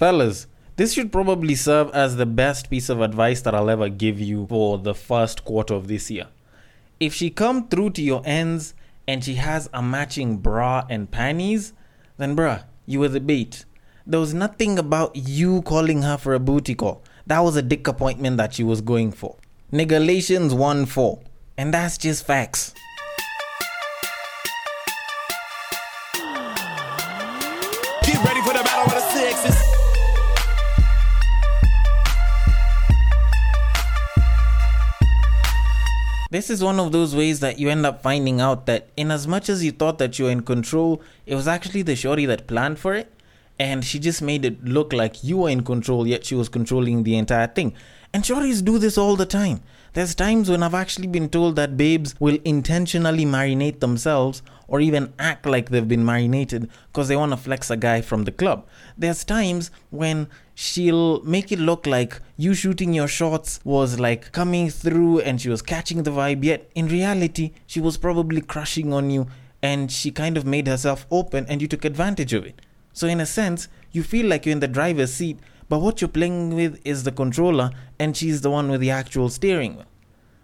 Fellas, this should probably serve as the best piece of advice that I'll ever give you for the first quarter of this year. If she come through to your ends and she has a matching bra and panties, then bruh, you were the bait. There was nothing about you calling her for a booty call. That was a dick appointment that she was going for. Galatians 1 4. And that's just facts. This is one of those ways that you end up finding out that, in as much as you thought that you were in control, it was actually the shorty that planned for it, and she just made it look like you were in control, yet she was controlling the entire thing. And shorties do this all the time. There's times when I've actually been told that babes will intentionally marinate themselves or even act like they've been marinated because they want to flex a guy from the club. There's times when she'll make it look like you shooting your shots was like coming through and she was catching the vibe, yet in reality, she was probably crushing on you and she kind of made herself open and you took advantage of it. So, in a sense, you feel like you're in the driver's seat, but what you're playing with is the controller and she's the one with the actual steering wheel.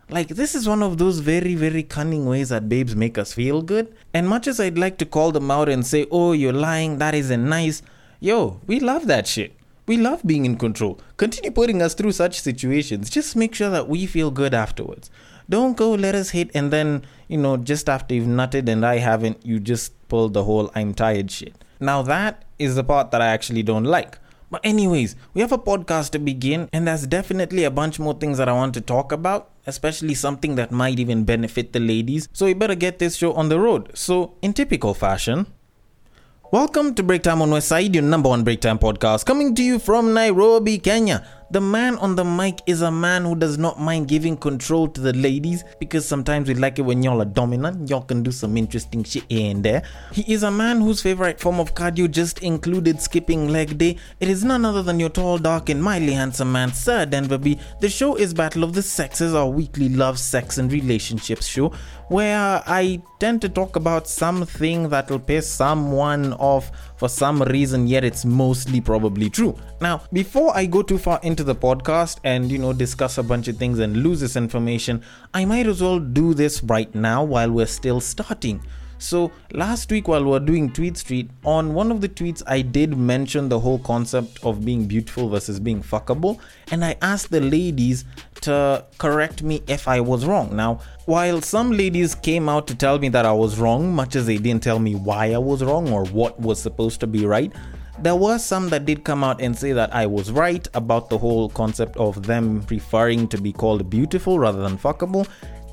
Like, this is one of those very, very cunning ways that babes make us feel good. And much as I'd like to call them out and say, oh, you're lying, that isn't nice, yo, we love that shit. We love being in control. Continue putting us through such situations. Just make sure that we feel good afterwards. Don't go let us hit and then, you know, just after you've nutted and I haven't, you just pull the whole I'm tired shit. Now, that is the part that I actually don't like. But, anyways, we have a podcast to begin, and there's definitely a bunch more things that I want to talk about, especially something that might even benefit the ladies. So, we better get this show on the road. So, in typical fashion, welcome to Break Time on West Side, your number one break time podcast, coming to you from Nairobi, Kenya. The man on the mic is a man who does not mind giving control to the ladies because sometimes we like it when y'all are dominant. Y'all can do some interesting shit here and there. He is a man whose favorite form of cardio just included skipping leg day. It is none other than your tall, dark, and mildly handsome man, Sir Denver B. The show is Battle of the Sexes, our weekly love, sex, and relationships show where I tend to talk about something that'll piss someone off for some reason, yet it's mostly probably true. Now, before I go too far into the podcast and you know discuss a bunch of things and lose this information, I might as well do this right now while we're still starting. So, last week while we were doing Tweet Street, on one of the tweets, I did mention the whole concept of being beautiful versus being fuckable, and I asked the ladies to correct me if I was wrong. Now, while some ladies came out to tell me that I was wrong, much as they didn't tell me why I was wrong or what was supposed to be right, there were some that did come out and say that I was right about the whole concept of them preferring to be called beautiful rather than fuckable,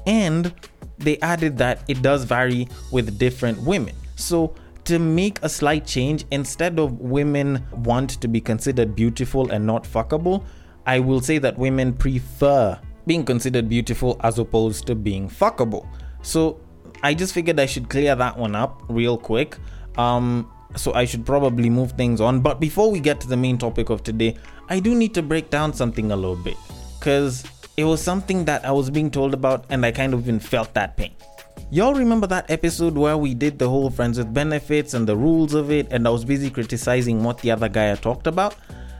and they added that it does vary with different women. So, to make a slight change, instead of women want to be considered beautiful and not fuckable, I will say that women prefer being considered beautiful as opposed to being fuckable. So, I just figured I should clear that one up real quick. Um, so I should probably move things on. But before we get to the main topic of today, I do need to break down something a little bit because it was something that I was being told about and I kind of even felt that pain. Y'all remember that episode where we did the whole friends with benefits and the rules of it, and I was busy criticizing what the other guy had talked about?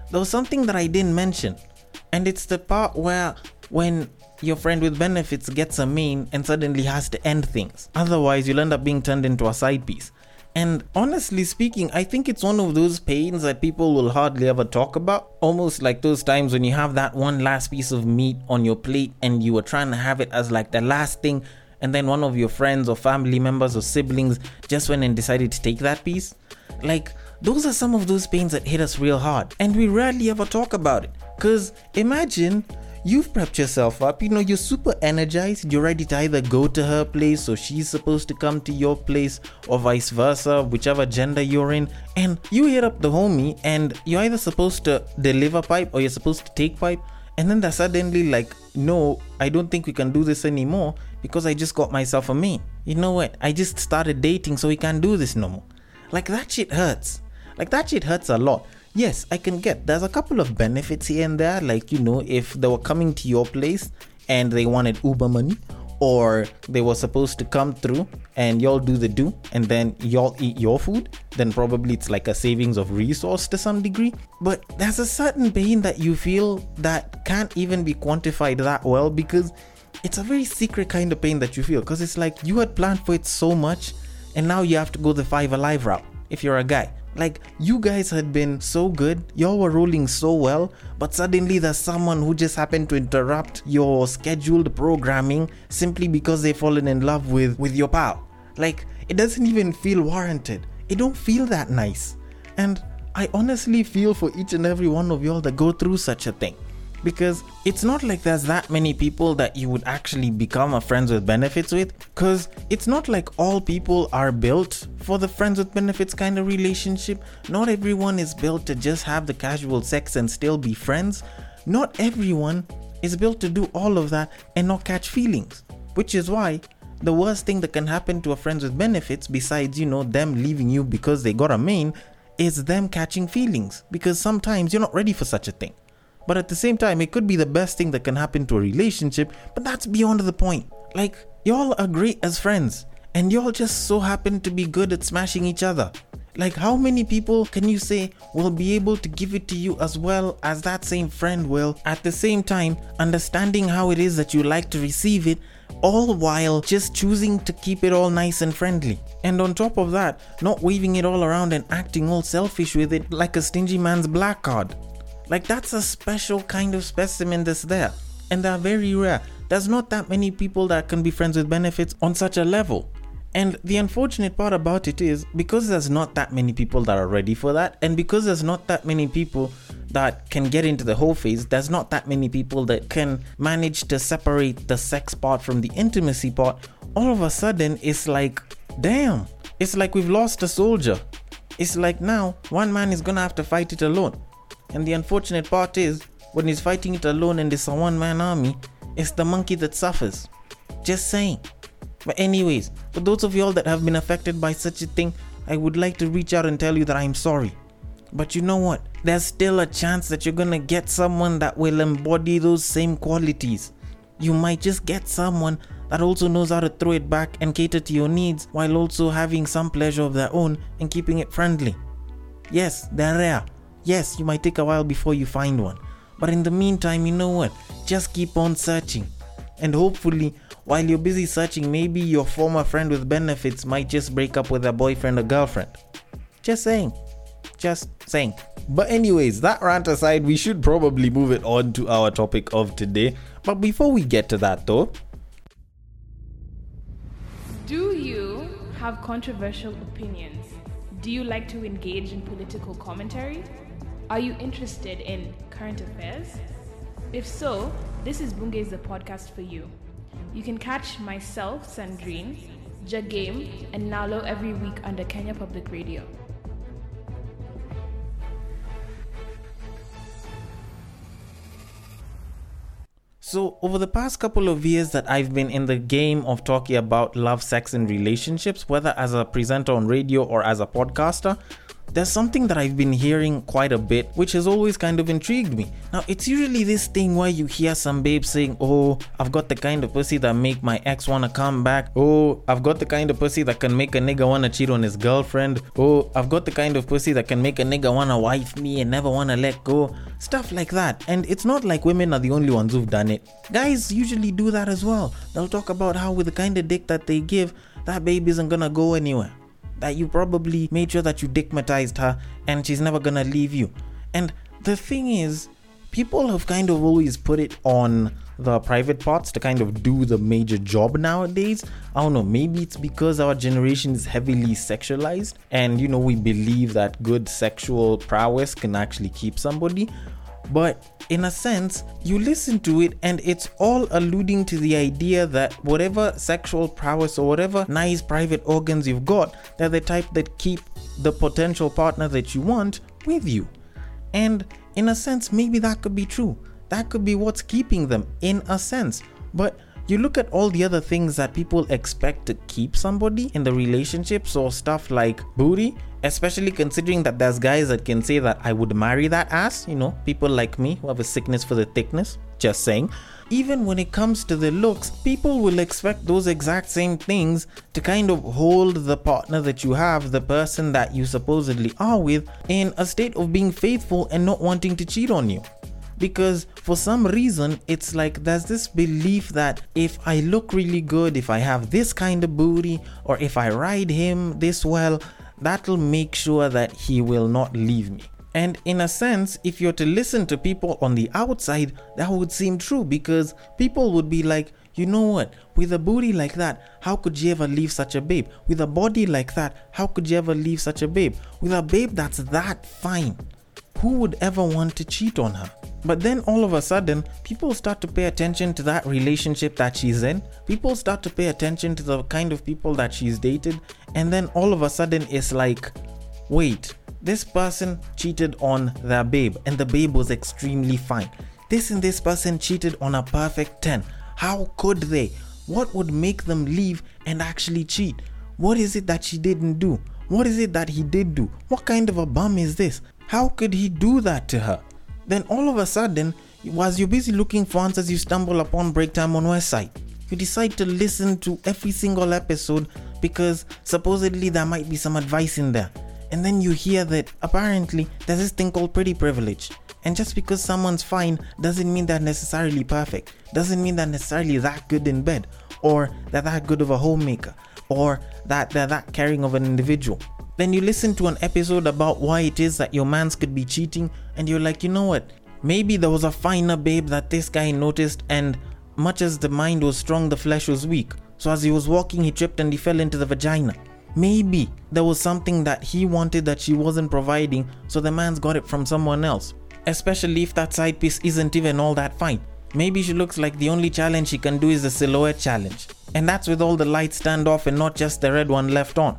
There was something that I didn't mention, and it's the part where when your friend with benefits gets a main and suddenly has to end things. Otherwise, you'll end up being turned into a side piece. And honestly speaking, I think it's one of those pains that people will hardly ever talk about. Almost like those times when you have that one last piece of meat on your plate and you were trying to have it as like the last thing, and then one of your friends or family members or siblings just went and decided to take that piece. Like, those are some of those pains that hit us real hard, and we rarely ever talk about it. Because imagine you've prepped yourself up, you know, you're super energized, you're ready to either go to her place or she's supposed to come to your place or vice versa, whichever gender you're in, and you hit up the homie and you're either supposed to deliver pipe or you're supposed to take pipe, and then they're suddenly like, no, I don't think we can do this anymore because I just got myself a main. You know what? I just started dating, so we can't do this no more. Like that shit hurts. Like that shit hurts a lot yes, I can get. There's a couple of benefits here and there, like you know, if they were coming to your place and they wanted Uber money, or they were supposed to come through and y'all do the do and then y'all eat your food, then probably it's like a savings of resource to some degree. But there's a certain pain that you feel that can't even be quantified that well because it's a very secret kind of pain that you feel because it's like you had planned for it so much and now you have to go the five alive route if you're a guy. Like, you guys had been so good, y'all were rolling so well, but suddenly there's someone who just happened to interrupt your scheduled programming simply because they've fallen in love with, with your pal. Like, it doesn't even feel warranted. It don't feel that nice. And I honestly feel for each and every one of y'all that go through such a thing because it's not like there's that many people that you would actually become a friends with benefits with because it's not like all people are built for the friends with benefits kind of relationship. Not everyone is built to just have the casual sex and still be friends. Not everyone is built to do all of that and not catch feelings which is why the worst thing that can happen to a friends with benefits besides you know them leaving you because they got a main is them catching feelings. Because sometimes you're not ready for such a thing but at the same time, it could be the best thing that can happen to a relationship, but that's beyond the point. Like, y'all are great as friends, and y'all just so happen to be good at smashing each other. Like, how many people can you say will be able to give it to you as well as that same friend will, at the same time, understanding how it is that you like to receive it, all while just choosing to keep it all nice and friendly? And on top of that, not waving it all around and acting all selfish with it like a stingy man's black card. Like that's a special kind of specimen that's there. And they're very rare. There's not that many people that can be friends with benefits on such a level. And the unfortunate part about it is because there's not that many people that are ready for that, and because there's not that many people that can get into the whole phase, there's not that many people that can manage to separate the sex part from the intimacy part. All of a sudden, it's like, damn, it's like we've lost a soldier. It's like now one man is gonna have to fight it alone. And the unfortunate part is, when he's fighting it alone and it's a one man army, it's the monkey that suffers. Just saying. But, anyways, for those of y'all that have been affected by such a thing, I would like to reach out and tell you that I'm sorry. But you know what? There's still a chance that you're gonna get someone that will embody those same qualities. You might just get someone that also knows how to throw it back and cater to your needs while also having some pleasure of their own and keeping it friendly. Yes, they're rare, Yes, you might take a while before you find one. But in the meantime, you know what? Just keep on searching. And hopefully, while you're busy searching, maybe your former friend with benefits might just break up with a boyfriend or girlfriend. Just saying. Just saying. But, anyways, that rant aside, we should probably move it on to our topic of today. But before we get to that, though, do you have controversial opinions? Do you like to engage in political commentary? Are you interested in current affairs? If so, this is Bunge the podcast for you. You can catch myself, Sandrine, Jagame, and Nalo every week under Kenya Public Radio. So, over the past couple of years that I've been in the game of talking about love, sex, and relationships, whether as a presenter on radio or as a podcaster, there's something that I've been hearing quite a bit, which has always kind of intrigued me. Now, it's usually this thing where you hear some babe saying, Oh, I've got the kind of pussy that make my ex wanna come back. Oh, I've got the kind of pussy that can make a nigga wanna cheat on his girlfriend. Oh, I've got the kind of pussy that can make a nigga wanna wife me and never wanna let go. Stuff like that. And it's not like women are the only ones who've done it. Guys usually do that as well. They'll talk about how with the kind of dick that they give, that baby isn't gonna go anywhere that you probably made sure that you digmatized her and she's never gonna leave you. And the thing is, people have kind of always put it on the private parts to kind of do the major job nowadays. I don't know, maybe it's because our generation is heavily sexualized and you know, we believe that good sexual prowess can actually keep somebody. But in a sense, you listen to it and it's all alluding to the idea that whatever sexual prowess or whatever nice private organs you've got, they're the type that keep the potential partner that you want with you. And in a sense, maybe that could be true. That could be what's keeping them in a sense. But you look at all the other things that people expect to keep somebody in the relationship, so stuff like booty, especially considering that there's guys that can say that I would marry that ass, you know, people like me who have a sickness for the thickness. just saying. Even when it comes to the looks, people will expect those exact same things to kind of hold the partner that you have, the person that you supposedly are with, in a state of being faithful and not wanting to cheat on you because for some reason it's like there's this belief that if I look really good, if I have this kind of booty, or if I ride him this well, that'll make sure that he will not leave me. And in a sense, if you're to listen to people on the outside, that would seem true because people would be like, you know what, with a booty like that, how could you ever leave such a babe? With a body like that, how could you ever leave such a babe? With a babe that's that fine, who would ever want to cheat on her? But then all of a sudden, people start to pay attention to that relationship that she's in. People start to pay attention to the kind of people that she's dated. And then all of a sudden, it's like, wait, this person cheated on their babe, and the babe was extremely fine. This and this person cheated on a perfect 10. How could they? What would make them leave and actually cheat? What is it that she didn't do? What is it that he did do? What kind of a bum is this? How could he do that to her? Then all of a sudden, whilst you're busy looking for answers, you stumble upon Break Time on Westside. You decide to listen to every single episode because supposedly there might be some advice in there. And then you hear that apparently there's this thing called pretty privilege. And just because someone's fine doesn't mean they're necessarily perfect, doesn't mean they're necessarily that good in bed, or they're that good of a homemaker, or that they're that caring of an individual. Then you listen to an episode about why it is that your mans could be cheating, and you're like, you know what? Maybe there was a finer babe that this guy noticed, and much as the mind was strong, the flesh was weak. So as he was walking, he tripped and he fell into the vagina. Maybe there was something that he wanted that she wasn't providing, so the man's got it from someone else. Especially if that side piece isn't even all that fine. Maybe she looks like the only challenge she can do is the silhouette challenge. And that's with all the lights turned off and not just the red one left on.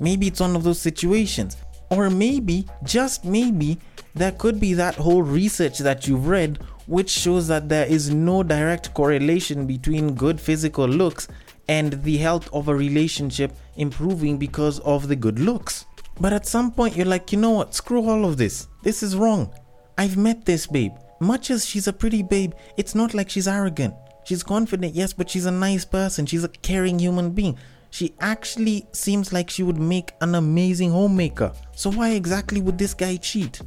Maybe it's one of those situations. Or maybe, just maybe, there could be that whole research that you've read which shows that there is no direct correlation between good physical looks and the health of a relationship improving because of the good looks. But at some point, you're like, you know what, screw all of this. This is wrong. I've met this babe. Much as she's a pretty babe, it's not like she's arrogant. She's confident, yes, but she's a nice person. She's a caring human being. She actually seems like she would make an amazing homemaker. So, why exactly would this guy cheat?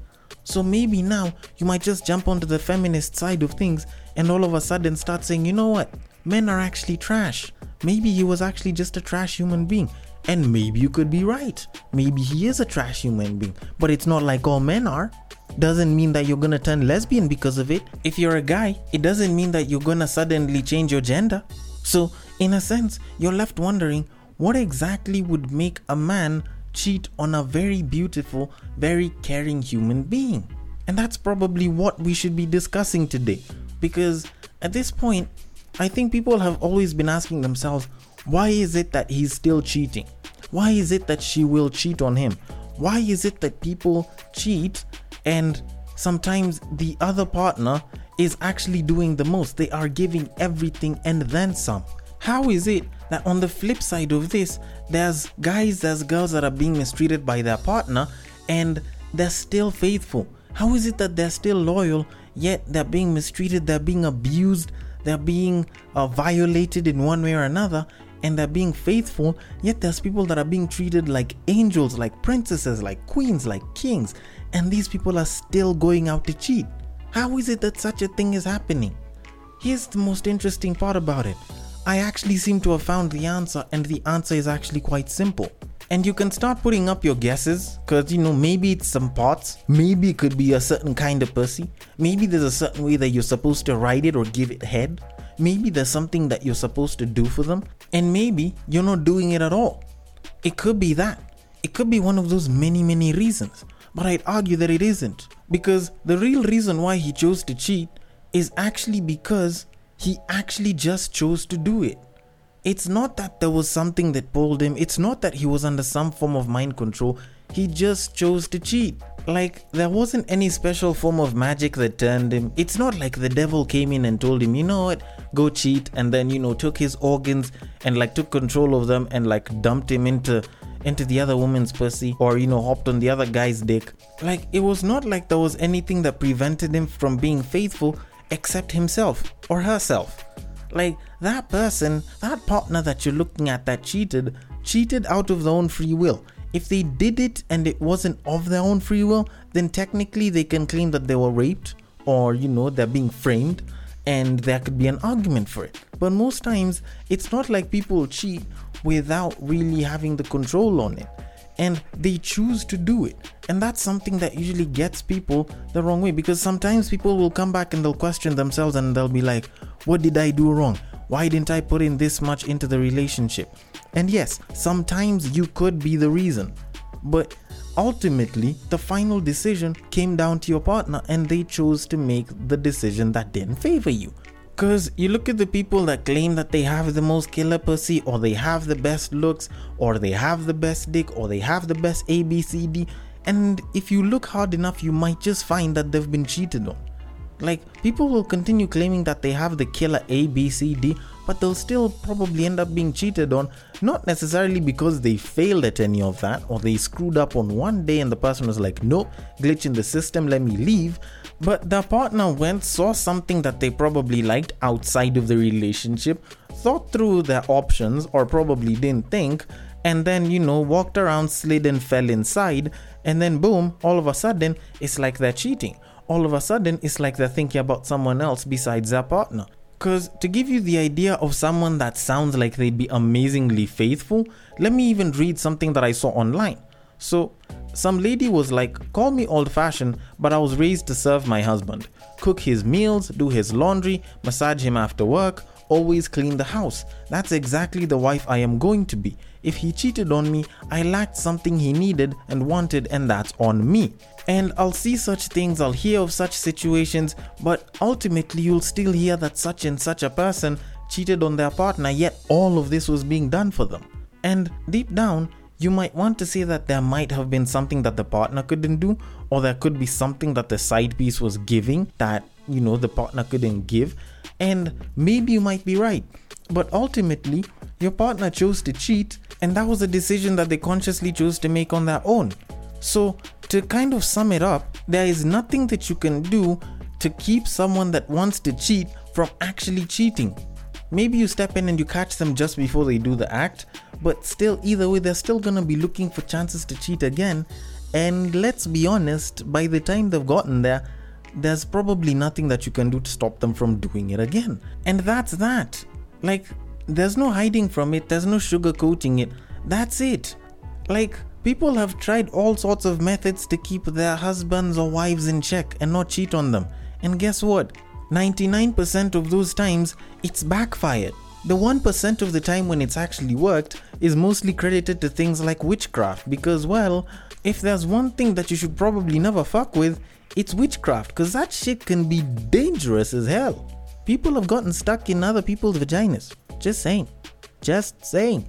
So, maybe now you might just jump onto the feminist side of things and all of a sudden start saying, you know what? Men are actually trash. Maybe he was actually just a trash human being. And maybe you could be right. Maybe he is a trash human being. But it's not like all men are. Doesn't mean that you're gonna turn lesbian because of it. If you're a guy, it doesn't mean that you're gonna suddenly change your gender. So, in a sense, you're left wondering what exactly would make a man cheat on a very beautiful, very caring human being? And that's probably what we should be discussing today. Because at this point, I think people have always been asking themselves, why is it that he's still cheating? Why is it that she will cheat on him? Why is it that people cheat and sometimes the other partner is actually doing the most? They are giving everything and then some. How is it that on the flip side of this, there's guys, there's girls that are being mistreated by their partner and they're still faithful? How is it that they're still loyal yet they're being mistreated, they're being abused, they're being uh, violated in one way or another, and they're being faithful, yet there's people that are being treated like angels, like princesses, like queens, like kings, and these people are still going out to cheat? How is it that such a thing is happening? Here's the most interesting part about it I actually seem to have found the answer, and the answer is actually quite simple. And you can start putting up your guesses, because you know, maybe it's some parts, maybe it could be a certain kind of pussy, maybe there's a certain way that you're supposed to ride it or give it head, maybe there's something that you're supposed to do for them, and maybe you're not doing it at all. It could be that. It could be one of those many, many reasons, but I'd argue that it isn't, because the real reason why he chose to cheat is actually because he actually just chose to do it. It's not that there was something that pulled him, it's not that he was under some form of mind control, he just chose to cheat. Like, there wasn't any special form of magic that turned him. It's not like the devil came in and told him, you know what, go cheat, and then, you know, took his organs and like took control of them and like dumped him into into the other woman's pussy or you know hopped on the other guy's dick like it was not like there was anything that prevented him from being faithful except himself or herself. Like that person, that partner that you're looking at that cheated, cheated out of their own free will. If they did it and it wasn't of their own free will, then technically they can claim that they were raped or, you know, they're being framed and there could be an argument for it. But most times, it's not like people cheat without really having the control on it. And they choose to do it. And that's something that usually gets people the wrong way because sometimes people will come back and they'll question themselves and they'll be like, What did I do wrong? Why didn't I put in this much into the relationship? And yes, sometimes you could be the reason. But ultimately, the final decision came down to your partner and they chose to make the decision that didn't favor you. Because you look at the people that claim that they have the most killer pussy, or they have the best looks, or they have the best dick, or they have the best ABCD, and if you look hard enough, you might just find that they've been cheated on. Like, people will continue claiming that they have the killer ABCD, but they'll still probably end up being cheated on, not necessarily because they failed at any of that or they screwed up on one day and the person was like, nope, glitch in the system, let me leave. But their partner went, saw something that they probably liked outside of the relationship, thought through their options or probably didn't think, and then, you know, walked around, slid and fell inside, and then boom, all of a sudden, it's like they're cheating. All of a sudden, it's like they're thinking about someone else besides their partner. Because to give you the idea of someone that sounds like they'd be amazingly faithful, let me even read something that I saw online. So, some lady was like, Call me old fashioned, but I was raised to serve my husband. Cook his meals, do his laundry, massage him after work, always clean the house. That's exactly the wife I am going to be. If he cheated on me, I lacked something he needed and wanted, and that's on me. And I'll see such things, I'll hear of such situations, but ultimately you'll still hear that such and such a person cheated on their partner, yet all of this was being done for them. And deep down, you might want to say that there might have been something that the partner couldn't do, or there could be something that the side piece was giving that, you know, the partner couldn't give. And maybe you might be right. But ultimately, your partner chose to cheat, and that was a decision that they consciously chose to make on their own. So, to kind of sum it up, there is nothing that you can do to keep someone that wants to cheat from actually cheating. Maybe you step in and you catch them just before they do the act, but still, either way, they're still gonna be looking for chances to cheat again. And let's be honest, by the time they've gotten there, there's probably nothing that you can do to stop them from doing it again. And that's that. Like, there's no hiding from it, there's no sugarcoating it. That's it. Like, people have tried all sorts of methods to keep their husbands or wives in check and not cheat on them. And guess what? 99% of those times, it's backfired. The 1% of the time when it's actually worked is mostly credited to things like witchcraft because, well, if there's one thing that you should probably never fuck with, it's witchcraft because that shit can be dangerous as hell. People have gotten stuck in other people's vaginas. Just saying. Just saying.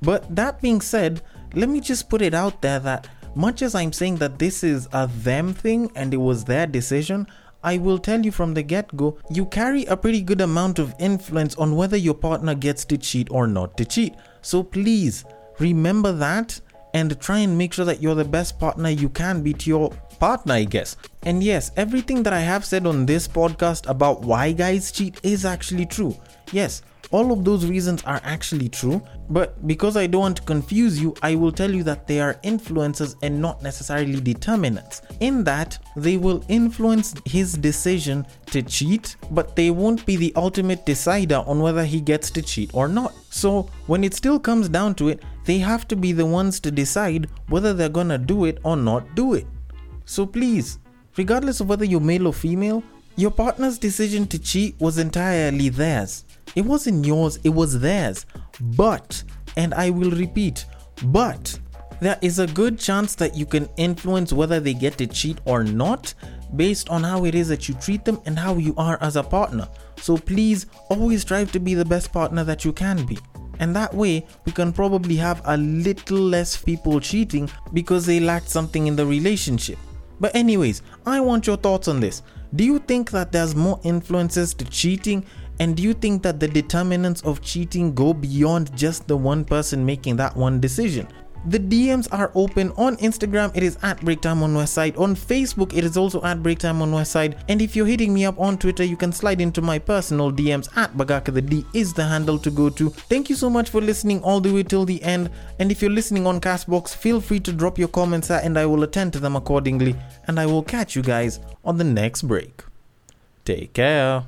But that being said, let me just put it out there that much as I'm saying that this is a them thing and it was their decision, I will tell you from the get go, you carry a pretty good amount of influence on whether your partner gets to cheat or not to cheat. So please remember that and try and make sure that you're the best partner you can be to your partner, I guess. And yes, everything that I have said on this podcast about why guys cheat is actually true. Yes, all of those reasons are actually true, but because I don't want to confuse you, I will tell you that they are influences and not necessarily determinants. In that, they will influence his decision to cheat, but they won't be the ultimate decider on whether he gets to cheat or not. So, when it still comes down to it, they have to be the ones to decide whether they're gonna do it or not do it. So, please, regardless of whether you're male or female, your partner's decision to cheat was entirely theirs. It wasn't yours, it was theirs. But, and I will repeat, but there is a good chance that you can influence whether they get to cheat or not based on how it is that you treat them and how you are as a partner. So please always strive to be the best partner that you can be. And that way, we can probably have a little less people cheating because they lacked something in the relationship. But, anyways, I want your thoughts on this. Do you think that there's more influences to cheating and do you think that the determinants of cheating go beyond just the one person making that one decision? The DMs are open on Instagram, it is at Breaktime on Westside. On Facebook, it is also at Breaktime on Westside. And if you're hitting me up on Twitter, you can slide into my personal DMs at Bagaka the D is the handle to go to. Thank you so much for listening all the way till the end. And if you're listening on Castbox, feel free to drop your comments there and I will attend to them accordingly. And I will catch you guys on the next break. Take care.